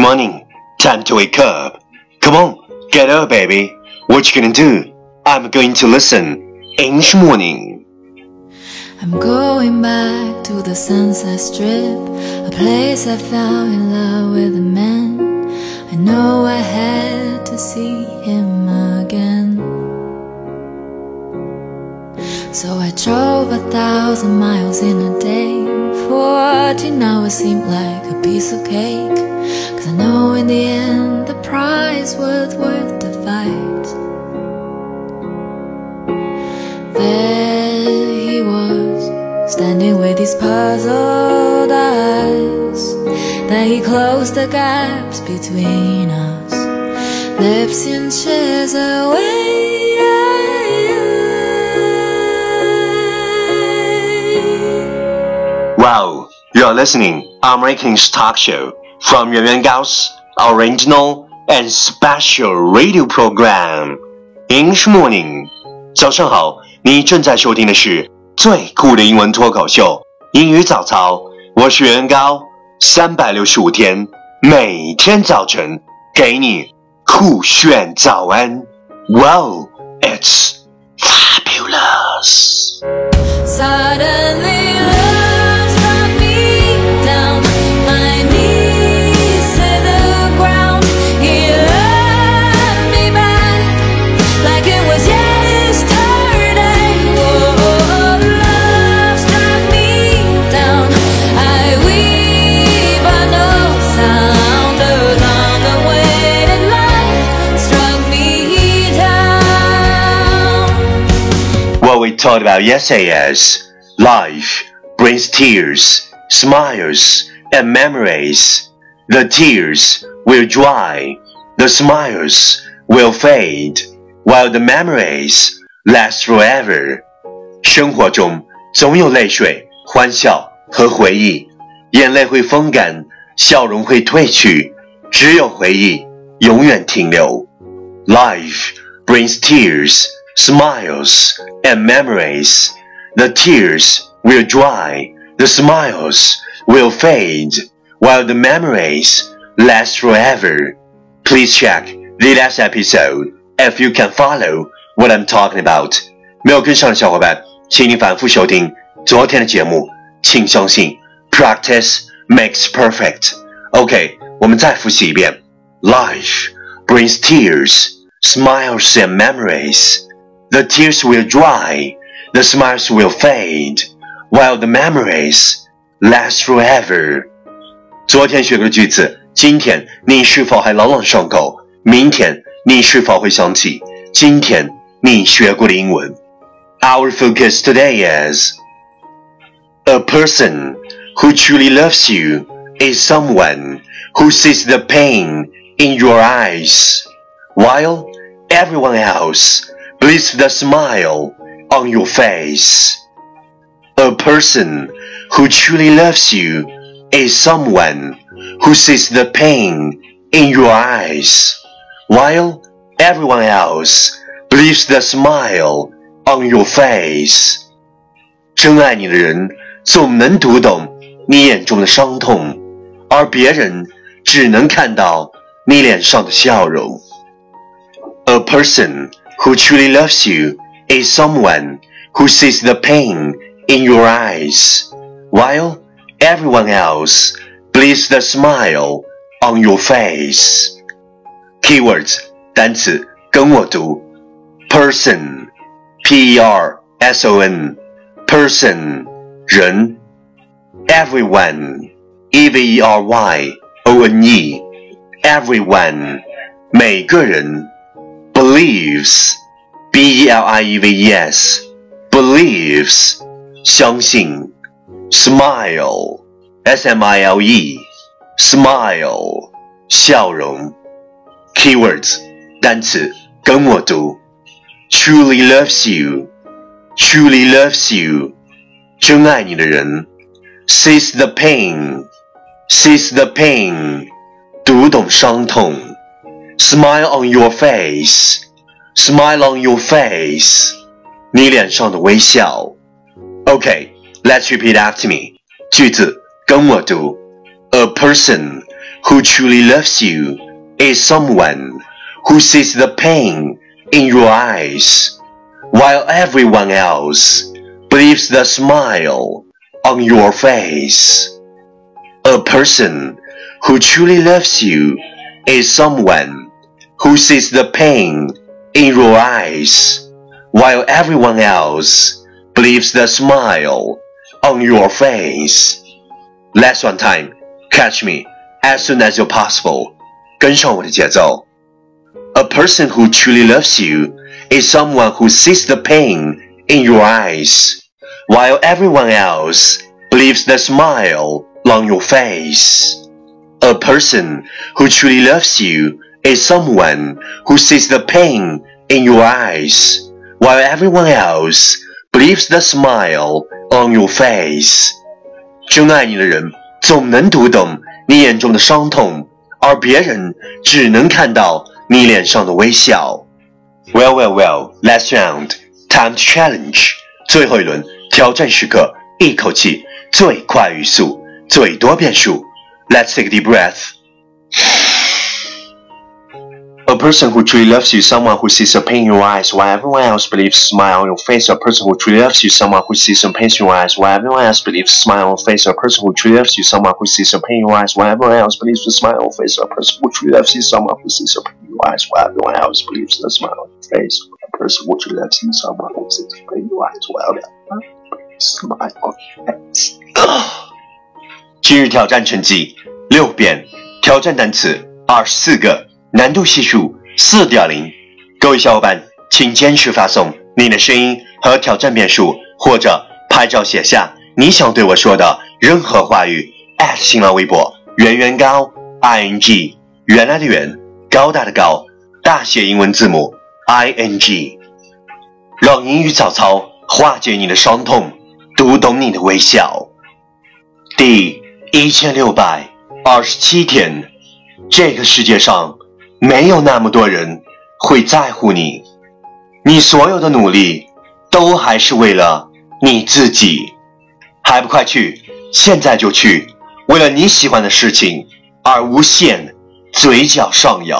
Morning. Time to wake up. Come on, get up, baby. What you gonna do? I'm going to listen. English morning. I'm going back to the Sunset Strip, a place I fell in love with a man. I know I had to see him again. So I drove a thousand miles in a day. Fourteen hours seemed like a piece of cake. Cause I know in the end the prize was worth the fight. There he was, standing with his puzzled eyes. Then he closed the gaps between us, lips inches away. Wow, you're listening American's talk show from Yuan Yuan Gao's original and special radio program. English morning. 早上好，你正在收听的是最酷的英文脱口秀——英语早操。我是袁高，三百六十五天，每天早晨给你酷炫早安。Wow, it's fabulous. Suddenly What we talked about yesterday is life brings tears, smiles, and memories. The tears will dry, the smiles will fade, while the memories last forever. 生活中总有泪水、欢笑和回忆，眼泪会风干，笑容会褪去，只有回忆永远停留。Life brings tears, smiles, and memories. The tears will dry, the smiles will fade, while the memories last forever. Please check the last episode if you can follow what I'm talking about. 没有跟上的小伙伴，请你反复收听昨天的节目。请相信，practice makes perfect. OK，我们再复习一遍。Life brings tears, smiles, and memories. The tears will dry, the smiles will fade, while the memories last forever. 昨天学过的句子，今天你是否还朗朗上口？明天你是否会想起今天你学过的英文？Our focus today is a person who truly loves you is someone who sees the pain in your eyes, while everyone else believes the smile on your face. A person who truly loves you is someone who sees the pain in your eyes, while everyone else believes the smile on your face. 真爱你的人总能读懂你眼中的伤痛，而别人只能看到你脸上的笑容。A person who truly loves you is someone who sees the pain in your eyes, while everyone else believes the smile on your face. Keywords 单词跟我读，person, p e r s o n, person 人，everyone, e v e r y o n e, everyone 每个人 ，believes, b e l i e v e s, believes 相信，smile, s m i l e, smile 笑容。Keywords 单词跟我读，truly loves you, truly loves you 真爱你的人，sees the pain, sees the pain 读懂伤痛 ，smile on your face, smile on your face 你脸上的微笑。Okay, let's repeat after me. 句子跟我读。A person who truly loves you is someone who sees the pain in your eyes, while everyone else believes the smile on your face. A person who truly loves you is someone who sees the pain in your eyes, while everyone else believes the smile on your face. Last one time, catch me as soon as you're possible. 跟上我的节奏。A person who truly loves you is someone who sees the pain in your eyes, while everyone else believes the smile on your face. A person who truly loves you is someone who sees the pain in your eyes, while everyone else believes the smile on your face. 真爱你的人总能读懂你眼中的伤痛，而别人只能看到你脸上的微笑。Well, well, well. Last round, time to challenge. 最后一轮挑战时刻，一口气最快语速，最多变数。Let's take a deep breath. person who truly loves you, someone who sees the pain in your eyes while everyone else believes smile on your face. A person who truly loves you, someone who sees the pain in your eyes while everyone else believes smile on your face. A person who truly loves you, someone who sees the pain in your eyes while everyone else believes the smile on your face. A person who truly loves you, someone who sees the pain in your eyes while everyone else believes the smile on your face. A person who truly loves you, someone who sees the pain in your eyes while everyone else smile on your face. 今日挑战成绩六遍，挑战单词二十四个。 难度系数四点零，各位小伙伴，请坚持发送你的声音和挑战遍数，或者拍照写下你想对我说的任何话语。新浪微博圆圆高 i n g 原来的圆高大的高大写英文字母 i n g，让英语早操化解你的伤痛，读懂你的微笑。第一千六百二十七天，这个世界上。没有那么多人会在乎你，你所有的努力都还是为了你自己，还不快去，现在就去，为了你喜欢的事情而无限嘴角上扬。